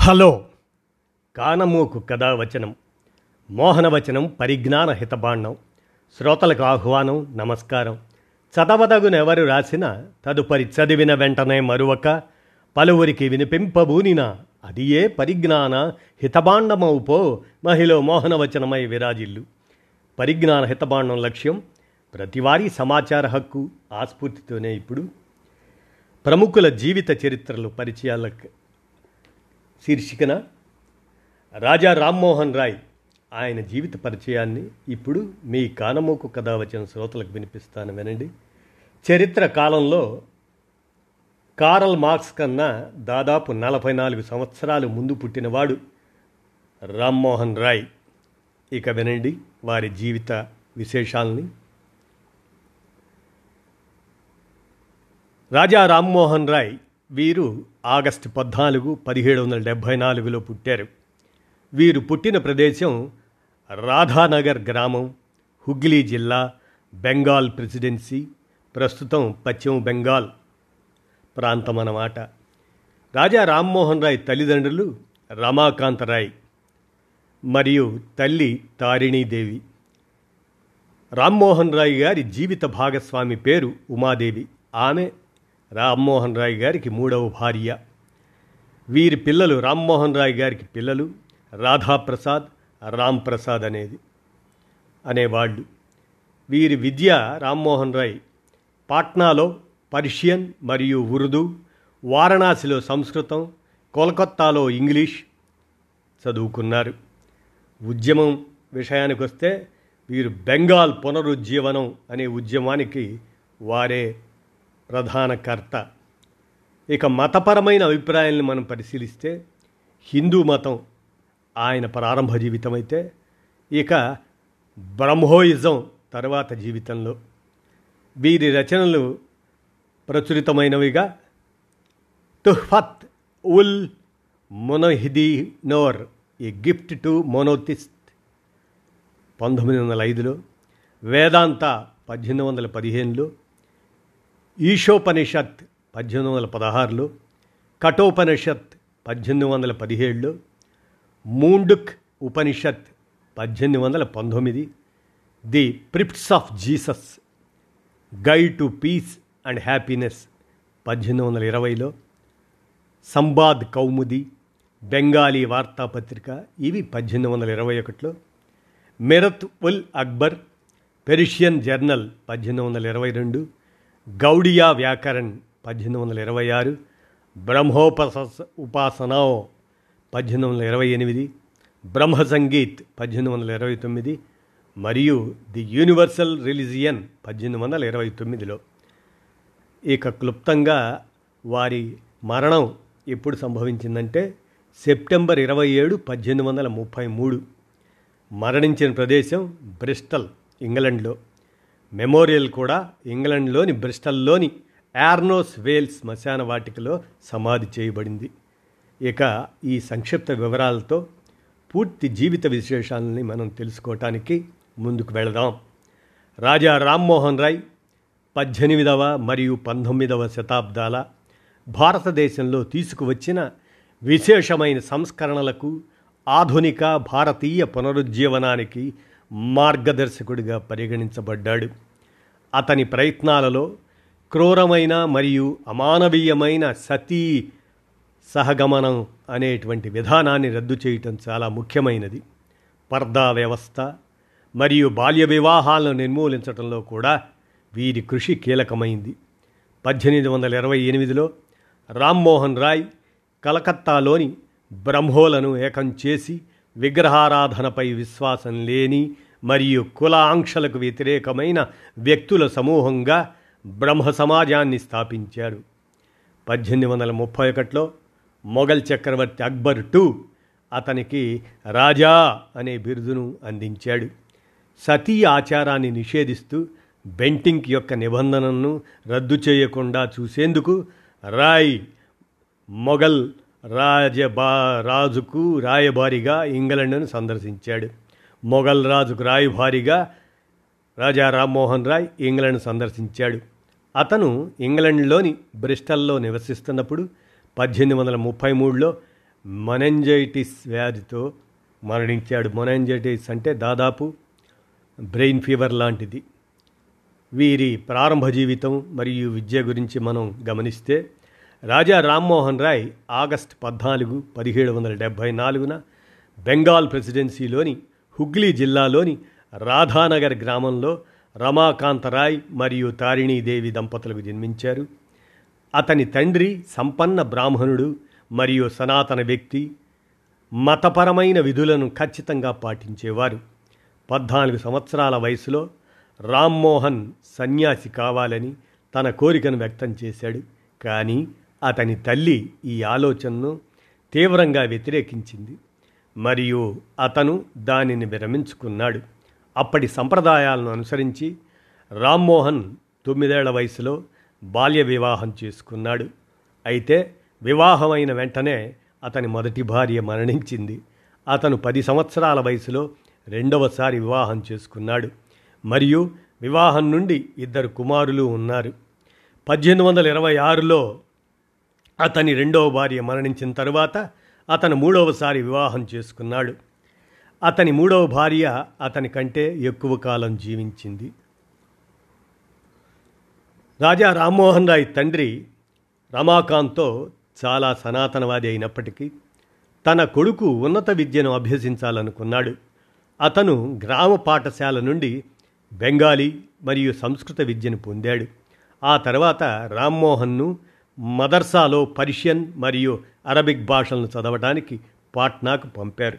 Hello. కానమూకు కథావచనం మోహనవచనం పరిజ్ఞాన హితబాండం శ్రోతలకు ఆహ్వానం నమస్కారం. చదవదగునెవరు రాసిన తదుపరి చదివిన వెంటనే మరువక పలువురికి వినిపింపబూనిన అది ఏ పరిజ్ఞాన హితబాండమవుపో మహిళ మోహనవచనమై విరాజిల్లు. పరిజ్ఞాన హితబాండం లక్ష్యం ప్రతివారీ సమాచార హక్కు ఆస్ఫూర్తితోనే ఇప్పుడు. ప్రముఖుల జీవిత చరిత్రలు పరిచయాలకు శీర్షికన రాజా రామ్మోహన్ రాయ్ ఆయన జీవిత పరిచయాన్ని ఇప్పుడు మీ కానమోకు కథ వచ్చిన శ్రోతలకు వినిపిస్తాను వినండి. చరిత్ర కాలంలో కారల్ మార్క్స్ కన్నా దాదాపు నలభై నాలుగు సంవత్సరాలు ముందు పుట్టినవాడు రామ్మోహన్ రాయ్. ఇక వినండి వారి జీవిత విశేషాలని. రాజా రామ్మోహన్ రాయ్ వీరు ఆగస్టు పద్నాలుగు పదిహేడు వందల డెబ్భై నాలుగులో పుట్టారు. వీరు పుట్టిన ప్రదేశం రాధానగర్ గ్రామం హుగ్లీ జిల్లా బెంగాల్ ప్రెసిడెన్సీ ప్రస్తుతం పశ్చిమ బెంగాల్ ప్రాంతం అన్నమాట రాజా రామ్మోహన్ రాయ్ తల్లిదండ్రులు రమాకాంత రాయ్ మరియు తల్లి తారిణీదేవి. రామ్మోహన్ రాయ్ గారి జీవిత భాగస్వామి పేరు ఉమాదేవి. ఆమె రామ్మోహన్ రాయ్ గారికి మూడవ భార్య. వీరి పిల్లలు రామ్మోహన్ రాయ్ గారికి పిల్లలు రాధాప్రసాద్ రామ్ ప్రసాద్ అనేది అనేవాళ్ళు. వీరి విద్య రామ్మోహన్ రాయ్ పాట్నాలో పర్షియన్ మరియు ఉర్దూ వారణాసిలో సంస్కృతం కోల్కత్తాలో ఇంగ్లీష్ చదువుకున్నారు. ఉద్యమం విషయానికి వస్తే వీరు బెంగాల్ పునరుజ్జీవనం అనే ఉద్యమానికి వారే ప్రధాన కర్త. ఇక మతపరమైన అభిప్రాయాలను మనం పరిశీలిస్తే హిందూ మతం ఆయన ప్రారంభ జీవితం అయితే ఇక బ్రహ్మోయిజం తర్వాత జీవితంలో. వీరి రచనలు ప్రచురితమైనవిగా తుహ్ఫత్ ఉల్ మొనహిదీనోర్ ఏ గిఫ్ట్ టు మొనోతిస్ట్. పంతొమ్మిది వందల ఐదులో వేదాంత పద్దెనిమిది వందల పదిహేనులో ఈశోపనిషత్ పద్దెనిమిది వందల పదహారులో కఠోపనిషత్ పద్దెనిమిది వందల పదిహేడులో మూండుక్ ఉపనిషత్ పద్దెనిమిది వందల పంతొమ్మిది the precepts of Jesus guide to peace and happiness పద్దెనిమిది వందల ఇరవైలో సంబాద్ కౌముది బెంగాలీ వార్తాపత్రిక ఇవి పద్దెనిమిది వందల ఇరవై ఒకటిలో మెరత్ ఉల్ అక్బర్ పెరిషియన్ జర్నల్ పద్దెనిమిది వందల ఇరవై రెండు గౌడియా వ్యాకరణ్ పద్దెనిమిది వందల ఇరవై ఆరు బ్రహ్మోపస ఉపాసనో పద్దెనిమిది వందల ఇరవై ఎనిమిది బ్రహ్మ సంగీత్ పద్దెనిమిది వందల ఇరవై తొమ్మిది మరియు ది యూనివర్సల్ రిలిజియన్ పద్దెనిమిది వందల ఇరవై తొమ్మిదిలో. ఇక క్లుప్తంగా వారి మరణం ఎప్పుడు సంభవించిందంటే సెప్టెంబర్ ఇరవై ఏడు పద్దెనిమిది వందల ముప్పై మూడు. మరణించిన ప్రదేశం బ్రిస్టల్ ఇంగ్లండ్లో. మెమోరియల్ కూడా ఇంగ్లండ్లోని బ్రిస్టల్లోని యార్నోస్ వేల్స్ శ్మశాన వాటికలో సమాధి చేయబడింది. ఇక ఈ సంక్షిప్త వివరాలతో పూర్తి జీవిత విశేషాలని మనం తెలుసుకోవటానికి ముందుకు వెళదాం. రాజా రామ్మోహన్ రాయ్ పద్దెనిమిదవ మరియు పంతొమ్మిదవ శతాబ్దాల భారతదేశంలో తీసుకువచ్చిన విశేషమైన సంస్కరణలకు ఆధునిక భారతీయ పునరుజ్జీవనానికి మార్గదర్శకుడిగా పరిగణించబడ్డాడు. అతని ప్రయత్నాలలో క్రూరమైన మరియు అమానవీయమైన సతీ సహగమనం అనేటువంటి విధానాన్ని రద్దు చేయటం చాలా ముఖ్యమైనది. పర్దా వ్యవస్థ మరియు బాల్య వివాహాలను నిర్మూలించడంలో కూడా వీరి కృషి కీలకమైంది. పద్దెనిమిది వందల ఇరవై ఎనిమిదిలో రామ్మోహన్ రాయ్ కలకత్తాలోని బ్రహ్మోలను ఏకం చేసి విగ్రహారాధనపై విశ్వాసం లేని మరియు కుల ఆంక్షలకు వ్యతిరేకమైన వ్యక్తుల సమూహంగా బ్రహ్మ సమాజాన్ని స్థాపించాడు పద్దెనిమిది వందల ముప్పై ఒకటిలో మొఘల్ చక్రవర్తి అక్బర్ టూ అతనికి రాజా అనే బిరుదును అందించాడు. సతీ ఆచారాన్ని నిషేధిస్తూ బెంటింక్ యొక్క నిబంధనను రద్దు చేయకుండా చూసేందుకు రాయ్ మొఘల్ రాజబా రాజుకు రాయబారిగా ఇంగ్లండ్ను సందర్శించాడు. మొఘల్ రాజుకు రాయబారిగా రాజా రామ్మోహన్ రాయ్ ఇంగ్లండ్ సందర్శించాడు. అతను ఇంగ్లండ్లోని బ్రిస్టల్లో నివసిస్తున్నప్పుడు పద్దెనిమిది వందల ముప్పై మూడులో మొనెంజైటిస్ వ్యాధితో మరణించాడు. మొనెంజైటిస్ అంటే దాదాపు బ్రెయిన్ ఫీవర్ లాంటిది. వీరి ప్రారంభ జీవితం మరియు విద్య గురించి మనం గమనిస్తే రాజా రామ్మోహన్ రాయ్ ఆగస్ట్ పద్నాలుగు పదిహేడు వందల డెబ్భై నాలుగున బెంగాల్ ప్రెసిడెన్సీలోని హుగ్లీ జిల్లాలోని రాధానగర్ గ్రామంలో రమాకాంతరాయ్ మరియు తారిణీదేవి దంపతులకు జన్మించారు. అతని తండ్రి సంపన్న బ్రాహ్మణుడు మరియు సనాతన వ్యక్తి మతపరమైన విధులను ఖచ్చితంగా పాటించేవారు. పద్నాలుగు సంవత్సరాల వయసులో రామ్మోహన్ సన్యాసి కావాలని తన కోరికను వ్యక్తం చేశాడు. కానీ అతని తల్లి ఈ ఆలోచనను తీవ్రంగా వ్యతిరేకించింది. మరియు అతను దానిని విరమించుకున్నాడు. అప్పటి సంప్రదాయాలను అనుసరించి రామ్మోహన్ తొమ్మిదేళ్ళ వయసులో బాల్య వివాహం చేసుకున్నాడు. అయితే వివాహమైన వెంటనే అతని మొదటి భార్య మరణించింది. అతను పది సంవత్సరాల వయసులో రెండవసారి వివాహం చేసుకున్నాడు. మరియు వివాహం నుండి ఇద్దరు కుమారులు ఉన్నారు. పద్దెనిమిది వందల ఇరవై ఆరులో అతని రెండవ భార్య మరణించిన తరువాత అతను మూడవసారి వివాహం చేసుకున్నాడు. అతని మూడవ భార్య అతని కంటే ఎక్కువ కాలం జీవించింది. రాజా రామ్మోహన్ రాయ్ తండ్రి రమాకాంత్తో చాలా సనాతనవాది అయినప్పటికీ తన కొడుకు ఉన్నత విద్యను అభ్యసించాలనుకున్నాడు. అతను గ్రామ పాఠశాల నుండి బెంగాలీ మరియు సంస్కృత విద్యను పొందాడు. ఆ తర్వాత రామ్మోహన్ను మదర్సాలో పర్షియన్ మరియు అరబిక్ భాషలను చదవడానికి పాట్నాకు పంపారు.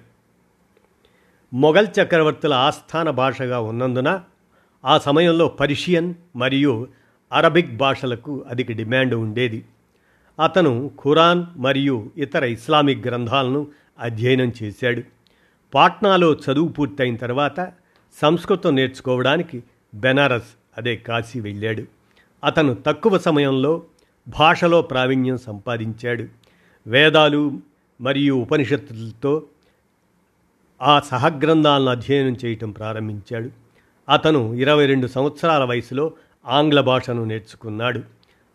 మొఘల్ చక్రవర్తుల ఆస్థాన భాషగా ఉన్నందున ఆ సమయంలో పర్షియన్ మరియు అరబిక్ భాషలకు అధిక డిమాండ్ ఉండేది. అతను ఖురాన్ మరియు ఇతర ఇస్లామిక్ గ్రంథాలను అధ్యయనం చేశాడు. పాట్నాలో చదువు పూర్తయిన తర్వాత సంస్కృతం నేర్చుకోవడానికి బెనారస్ అదే కాశీ వెళ్ళాడు. అతను తక్కువ సమయంలో భాషలో ప్రావీణ్యం సంపాదించాడు. వేదాలు మరియు ఉపనిషత్తులతో ఆ సహగ్రంథాలను అధ్యయనం చేయటం ప్రారంభించాడు. అతను ఇరవై రెండు సంవత్సరాల వయసులో ఆంగ్ల భాషను నేర్చుకున్నాడు.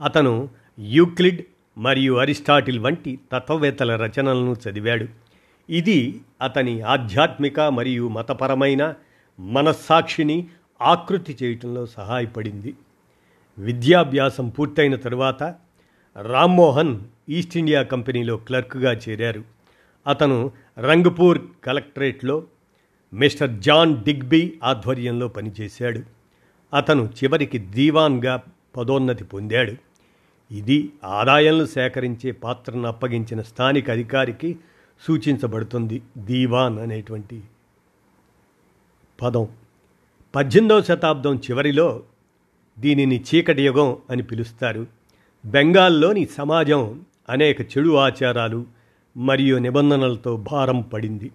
అతను యూక్లిడ్ మరియు అరిస్టాటిల్ వంటి తత్వవేత్తల రచనలను చదివాడు. ఇది అతని ఆధ్యాత్మిక మరియు మతపరమైన మనస్సాక్షిని ఆకృతి చేయటంలో సహాయపడింది. విద్యాభ్యాసం పూర్తయిన తరువాత రామ్మోహన్ ఈస్ట్ ఇండియా కంపెనీలో క్లర్క్గా చేరారు. అతను రంగపూర్ కలెక్టరేట్లో మిస్టర్ జాన్ డిగ్బీ ఆధ్వర్యంలో పనిచేశాడు. అతను చివరికి దీవాన్గా పదోన్నతి పొందాడు. ఇది ఆదాయాలను సేకరించే పాత్రను అప్పగించిన స్థానిక అధికారికి సూచించబడుతుంది దీవాన్ అనేటువంటి పదం. పద్దెనిమిదవ శతాబ్దం చివరిలో దీనిని చీకటి యుగం అని పిలుస్తారు. బెంగాల్లోని సమాజం అనేక చెడు ఆచారాలు మరియు నిబంధనలతో భారం పడింది.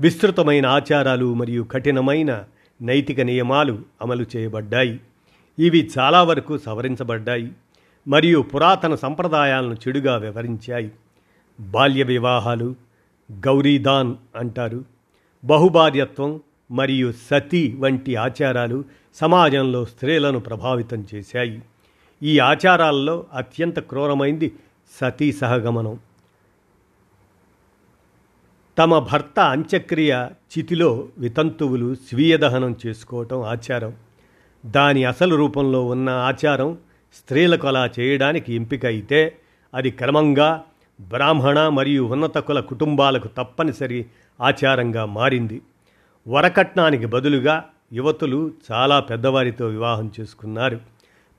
విస్తృతమైన ఆచారాలు మరియు కఠినమైన నైతిక నియమాలు అమలు చేయబడ్డాయి. ఇవి చాలా వరకు సవరించబడ్డాయి మరియు పురాతన సంప్రదాయాలను చెడుగా వివరించాయి. బాల్య వివాహాలు గౌరీదాన్ అంటారు. బహుభార్యత్వం మరియు సతీ వంటి ఆచారాలు సమాజంలో స్త్రీలను ప్రభావితం చేశాయి. ఈ ఆచారాల్లో అత్యంత క్రూరమైంది సతీ సహగమనం. తమ భర్త అంత్యక్రియ చితిలో వితంతువులు స్వీయ దహనం చేసుకోవటం ఆచారం. దాని అసలు రూపంలో ఉన్న ఆచారం స్త్రీలకు అలా చేయడానికి ఎంపిక అయితే అది క్రమంగా బ్రాహ్మణ మరియు ఉన్నత కుల కుటుంబాలకు తప్పనిసరి ఆచారంగా మారింది. వరకట్నానికి బదులుగా యువతులు చాలా పెద్దవారితో వివాహం చేసుకున్నారు.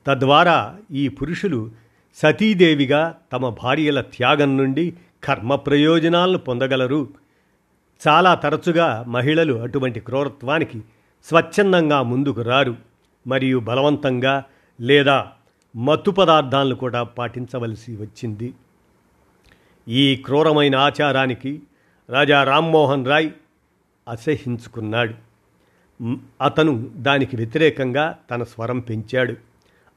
తద్వారా ఈ పురుషులు సతీదేవిగా తమ భార్యల త్యాగం నుండి కర్మ ప్రయోజనాలను పొందగలరు. చాలా తరచుగా మహిళలు అటువంటి క్రూరత్వానికి స్వచ్ఛందంగా ముందుకు రారు మరియు బలవంతంగా లేదా మత్తు పదార్థాలను కూడా పాటించవలసి వచ్చింది. ఈ క్రూరమైన ఆచారానికి రాజా రామ్మోహన్ రాయ్ అసహించుకున్నాడు అతను దానికి వ్యతిరేకంగా తన స్వరం పెంచాడు.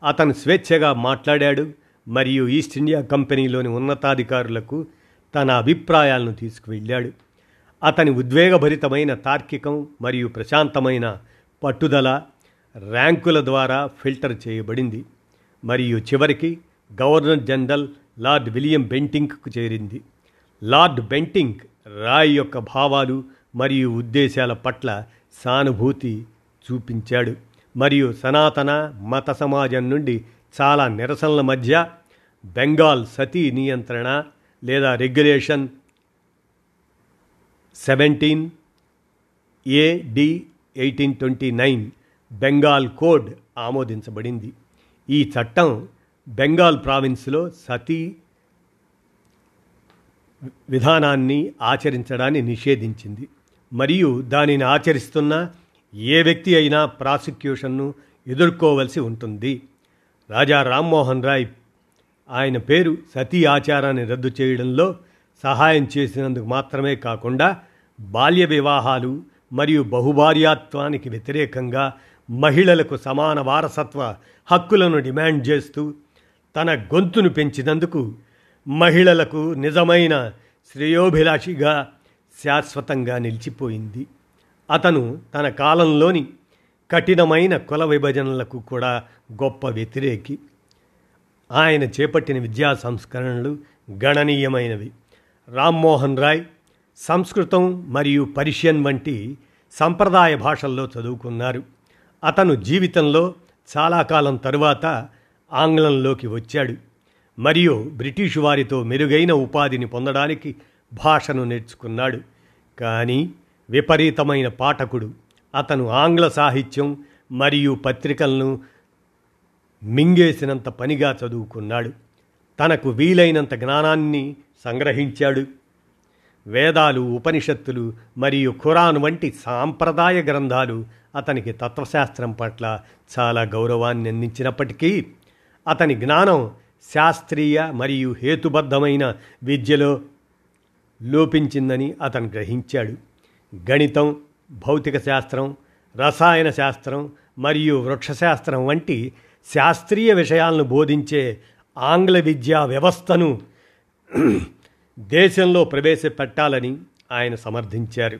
అతను స్వేచ్ఛగా మాట్లాడాడు మరియు ఈస్ట్ ఇండియా కంపెనీలోని ఉన్నతాధికారులకు తన అభిప్రాయాలను తీసుకువెళ్ళాడు. అతని ఉద్వేగభరితమైన తార్కికం మరియు ప్రశాంతమైన పట్టుదల ర్యాంకుల ద్వారా ఫిల్టర్ చేయబడింది మరియు చివరికి గవర్నర్ జనరల్ లార్డ్ విలియం బెంటింగ్కు చేరింది. లార్డ్ బెంటింగ్ రాయ్ యొక్క భావాలు మరియు ఉద్దేశాల పట్ల సానుభూతి చూపించాడు. మరియు సనాతన మత సమాజం నుండి చాలా నిరసనల మధ్య బెంగాల్ సతీ నియంత్రణ లేదా regulation seventeen AD eighteen twenty nine Bengal code ఆమోదించబడింది. ఈ చట్టం బెంగాల్ ప్రావిన్స్లో సతీ విధానాన్ని ఆచరించడాన్ని నిషేధించింది. మరియు దానిని ఆచరిస్తున్న ఏ వ్యక్తి అయినా ప్రాసిక్యూషన్ను ఎదుర్కోవలసి ఉంటుంది. రాజా రామ్మోహన్ రాయ్ ఆయన పేరు సతీ ఆచారాన్ని రద్దు చేయడంలో సహాయం చేసినందుకు మాత్రమే కాకుండా బాల్య వివాహాలు మరియు బహుభార్యాత్వానికి వ్యతిరేకంగా మహిళలకు సమాన వారసత్వ హక్కులను డిమాండ్ చేస్తూ తన గొంతును పెంచినందుకు మహిళలకు నిజమైన శ్రేయోభిలాషిగా శాశ్వతంగా నిలిచిపోయింది. అతను తన కాలంలోని కఠినమైన కుల విభజనలకు కూడా గొప్ప వ్యతిరేకి. ఆయన చేపట్టిన విద్యా సంస్కరణలు గణనీయమైనవి. రామ్మోహన్ రాయ్ సంస్కృతం మరియు పర్షియన్ వంటి సంప్రదాయ భాషల్లో చదువుకున్నారు. అతను జీవితంలో చాలా కాలం తరువాత ఆంగ్లంలోకి వచ్చాడు. మరియు బ్రిటిష్ వారితో మెరుగైన ఉపాధిని పొందడానికి భాషను నేర్చుకున్నాడు. కానీ విపరీతమైన పాఠకుడు. అతను ఆంగ్ల సాహిత్యం మరియు పత్రికలను మింగేసినంత పనిగా చదువుకున్నాడు. తనకు వీలైనంత జ్ఞానాన్ని సంగ్రహించాడు. వేదాలు ఉపనిషత్తులు మరియు ఖురాన్ వంటి సాంప్రదాయ గ్రంథాలు అతనికి తత్వశాస్త్రం పట్ల చాలా గౌరవాన్ని అందించినప్పటికీ అతని జ్ఞానం శాస్త్రీయ మరియు హేతుబద్ధమైన విద్యలో లోపించిందని అతను గ్రహించాడు. గణితం భౌతిక శాస్త్రం రసాయన శాస్త్రం మరియు వృక్షశాస్త్రం వంటి శాస్త్రీయ విషయాలను బోధించే ఆంగ్ల విద్యా వ్యవస్థను దేశంలో ప్రవేశపెట్టాలని ఆయన సమర్థించారు.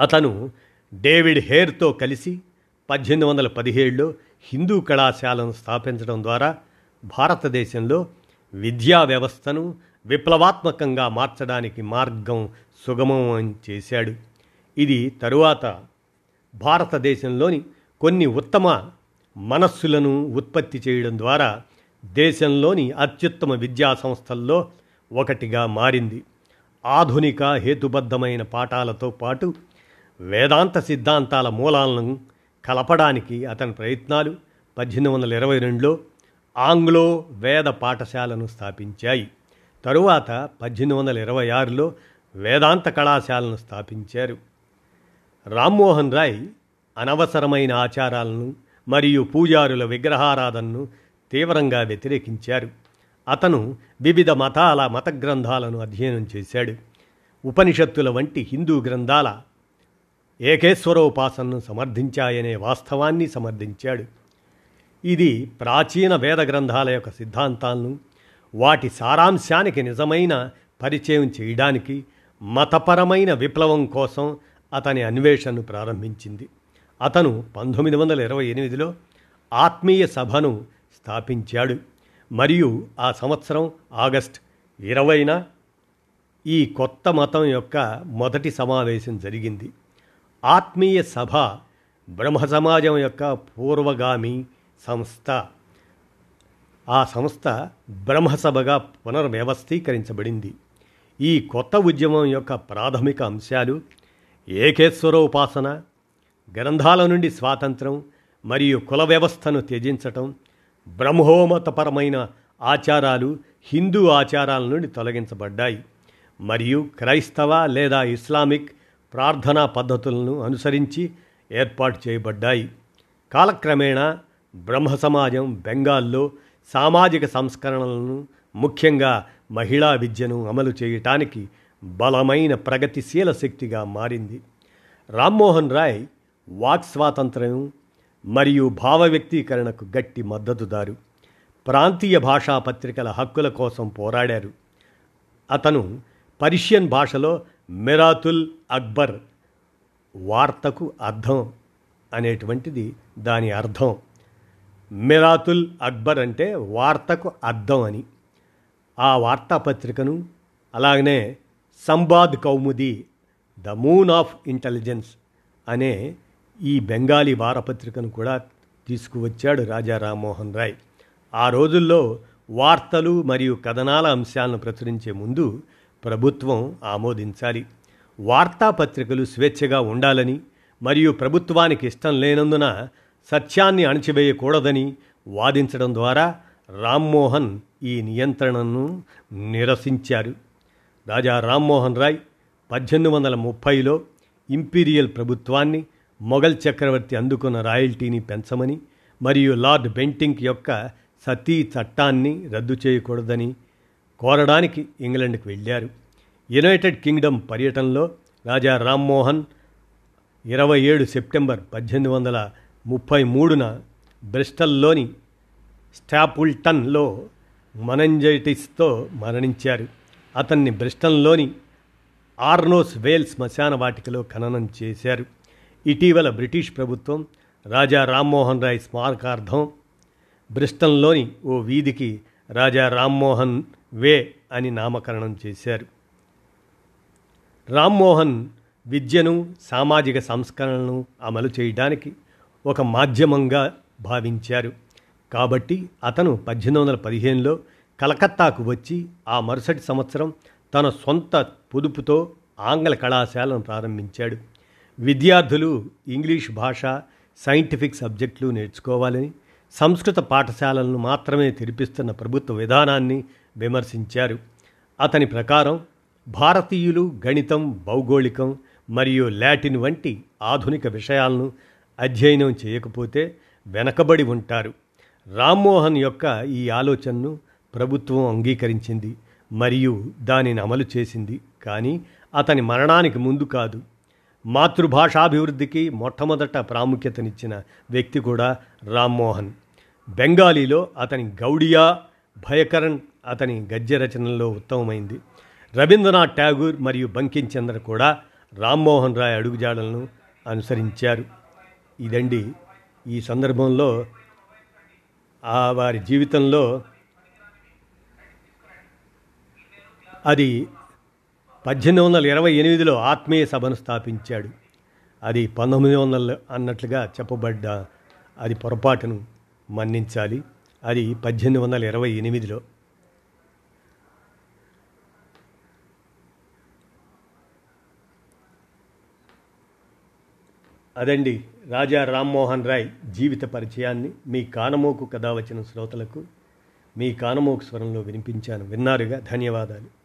అతను డేవిడ్ హేర్తో కలిసి పద్దెనిమిది వందల పదిహేడులో హిందూ కళాశాలను స్థాపించడం ద్వారా భారతదేశంలో విద్యా వ్యవస్థను విప్లవాత్మకంగా మార్చడానికి మార్గం సుగమం చేశాడు. ఇది తరువాత భారతదేశంలోని కొన్ని ఉత్తమ మనస్సులను ఉత్పత్తి చేయడం ద్వారా దేశంలోని అత్యుత్తమ విద్యా సంస్థల్లో ఒకటిగా మారింది. ఆధునిక హేతుబద్ధమైన పాఠాలతో పాటు వేదాంత సిద్ధాంతాల మూలాలను కలపడానికి అతని ప్రయత్నాలు పద్దెనిమిది వందల ఇరవై రెండులో ఆంగ్లో వేద పాఠశాలను స్థాపించాయి. తరువాత పద్దెనిమిది వందల ఇరవై ఆరులో వేదాంత కళాశాలను స్థాపించారు. రామ్మోహన్ రాయ్ అనవసరమైన ఆచారాలను మరియు పూజారుల విగ్రహారాధనను తీవ్రంగా వ్యతిరేకించారు. అతను వివిధ మతాల మత గ్రంథాలను అధ్యయనం చేశాడు. ఉపనిషత్తుల వంటి హిందూ గ్రంథాల ఏకేశ్వరోపాసనను సమర్థించాయనే వాస్తవాన్ని సమర్థించాడు. ఇది ప్రాచీన వేద గ్రంథాల యొక్క సిద్ధాంతాలను వాటి సారాంశానికి నిజమైన పరిచయం చేయడానికి మతపరమైన విప్లవం కోసం అతని అన్వేషణను ప్రారంభించింది. అతను పంతొమ్మిది వందల ఇరవై ఎనిమిదిలో ఆత్మీయ సభను స్థాపించాడు. మరియు ఆ సంవత్సరం ఆగస్ట్ ఇరవైన ఈ కొత్త మతం యొక్క మొదటి సమావేశం జరిగింది. ఆత్మీయ సభ బ్రహ్మ సమాజం యొక్క పూర్వగామి సంస్థ. ఆ సంస్థ బ్రహ్మసభగా పునర్వ్యవస్థీకరించబడింది. ఈ కొత్త ఉద్యమం యొక్క ప్రాథమిక అంశాలు ఏకేశ్వరోపాసన గ్రంథాల నుండి స్వాతంత్రం మరియు కుల వ్యవస్థను త్యజించటం బ్రహ్మోమతపరమైన ఆచారాలు హిందూ ఆచారాల నుండి తొలగించబడ్డాయి మరియు క్రైస్తవ లేదా ఇస్లామిక్ ప్రార్థనా పద్ధతులను అనుసరించి ఏర్పాటు చేయబడ్డాయి. కాలక్రమేణా బ్రహ్మ సమాజం బెంగాల్లో సామాజిక సంస్కరణలను ముఖ్యంగా మహిళా విద్యను అమలు చేయటానికి బలమైన ప్రగతిశీల శక్తిగా మారింది. రామ్మోహన్ రాయ్ వాక్ స్వాతంత్ర్యం మరియు భావ వ్యక్తీకరణకు గట్టి మద్దతుదారు. ప్రాంతీయ భాషా పత్రికల హక్కుల కోసం పోరాడారు. అతను పర్షియన్ భాషలో మిరాతుల్ అక్బర్ వార్తకు అర్థం అనేటువంటిది దాని అర్థం. మిరాతుల్ అక్బర్ అంటే వార్తకు అర్థం అని. ఆ వార్తాపత్రికను అలాగనే Sambad Kaumudi the moon of intelligence అనే ఈ బెంగాలీ వారపత్రికను కూడా తీసుకువచ్చాడు రాజా రామ్మోహన్ రాయ్. ఆ రోజుల్లో వార్తలు మరియు కథనాల అంశాలను ప్రచురించే ముందు ప్రభుత్వం ఆమోదించాలి. వార్తాపత్రికలు స్వేచ్ఛగా ఉండాలని మరియు ప్రభుత్వానికి ఇష్టం లేనందున సత్యాన్ని అణచివేయకూడదని వాదించడం ద్వారా రామ్మోహన్ ఈ నియంత్రణను నిరసించారు. రాజా రామ్మోహన్ రాయ్ పద్దెనిమిది వందల ముప్పైలో ఇంపీరియల్ ప్రభుత్వాన్ని మొఘల్ చక్రవర్తి అందుకున్న రాయల్టీని పెంచమని మరియు లార్డ్ బెంటింక్ యొక్క సతీ చట్టాన్ని రద్దు చేయకూడదని కోరడానికి ఇంగ్లండ్కి వెళ్ళారు. యునైటెడ్ కింగ్డమ్ పర్యటనలో రాజా రామ్మోహన్ ఇరవై ఏడు సెప్టెంబర్ పద్దెనిమిది వందల ముప్పై మూడున బ్రిస్టల్లోని స్టాపుల్టన్లో మనంజైటిస్తో మరణించారు. అతన్ని బ్రిస్టన్లోని ఆర్నోస్ వేల్ శ్మశాన వాటికలో ఖననం చేశారు. ఇటీవల బ్రిటిష్ ప్రభుత్వం రాజా రామ్మోహన్ రాయ్ స్మారకార్థం బ్రిస్టన్లోని ఓ వీధికి రాజా రామ్మోహన్ వే అని నామకరణం చేశారు. రామ్మోహన్ విద్యను సామాజిక సంస్కరణలను అమలు చేయడానికి ఒక మాధ్యమంగా భావించారు. కాబట్టి అతను పద్దెనిమిది వందల పదిహేనులో కలకత్తాకు వచ్చి ఆ మరుసటి సంవత్సరం తన సొంత పొదుపుతో ఆంగ్ల కళాశాలను ప్రారంభించాడు. విద్యార్థులు ఇంగ్లీష్ భాష సైంటిఫిక్ సబ్జెక్టులు నేర్చుకోవాలని సంస్కృత పాఠశాలలను మాత్రమే తెరిపిస్తున్న ప్రభుత్వ విధానాన్ని విమర్శించారు. అతని ప్రకారం భారతీయులు గణితం భౌగోళికం మరియు లాటిన్ వంటి ఆధునిక విషయాలను అధ్యయనం చేయకపోతే వెనకబడి ఉంటారు. రామ్మోహన్ యొక్క ఈ ఆలోచనను ప్రభుత్వం అంగీకరించింది మరియు దానిని అమలు చేసింది. కానీ అతని మరణానికి ముందు కాదు మాతృభాషాభివృద్ధికి మొట్టమొదట ప్రాముఖ్యతనిచ్చిన వ్యక్తి కూడా రామ్మోహన్. బెంగాలీలో అతని గౌడియా భయకరణ్ అతని గద్య రచనల్లో ఉత్తమమైంది. రవీంద్రనాథ్ ఠాగూర్ మరియు బంకించంద్ర కూడా రామ్మోహన్ రాయ్ అడుగుజాడలను అనుసరించారు. ఇదండి ఈ సందర్భంలో ఆ వారి జీవితంలో అది పద్దెనిమిది వందల ఇరవై ఎనిమిదిలో ఆత్మీయ సభను స్థాపించాడు. అది పంతొమ్మిది వందల అన్నట్లుగా చెప్పబడ్డ అది పొరపాటును మన్నించాలి. అది పద్దెనిమిది వందల ఇరవై ఎనిమిదిలో. అదండి రాజా రామ్మోహన్ రాయ్ జీవిత పరిచయాన్ని మీ కానమోకు కథ వచ్చిన శ్రోతలకు మీ కానమోకు స్వరంలో వినిపించాను. విన్నారుగా? ధన్యవాదాలు.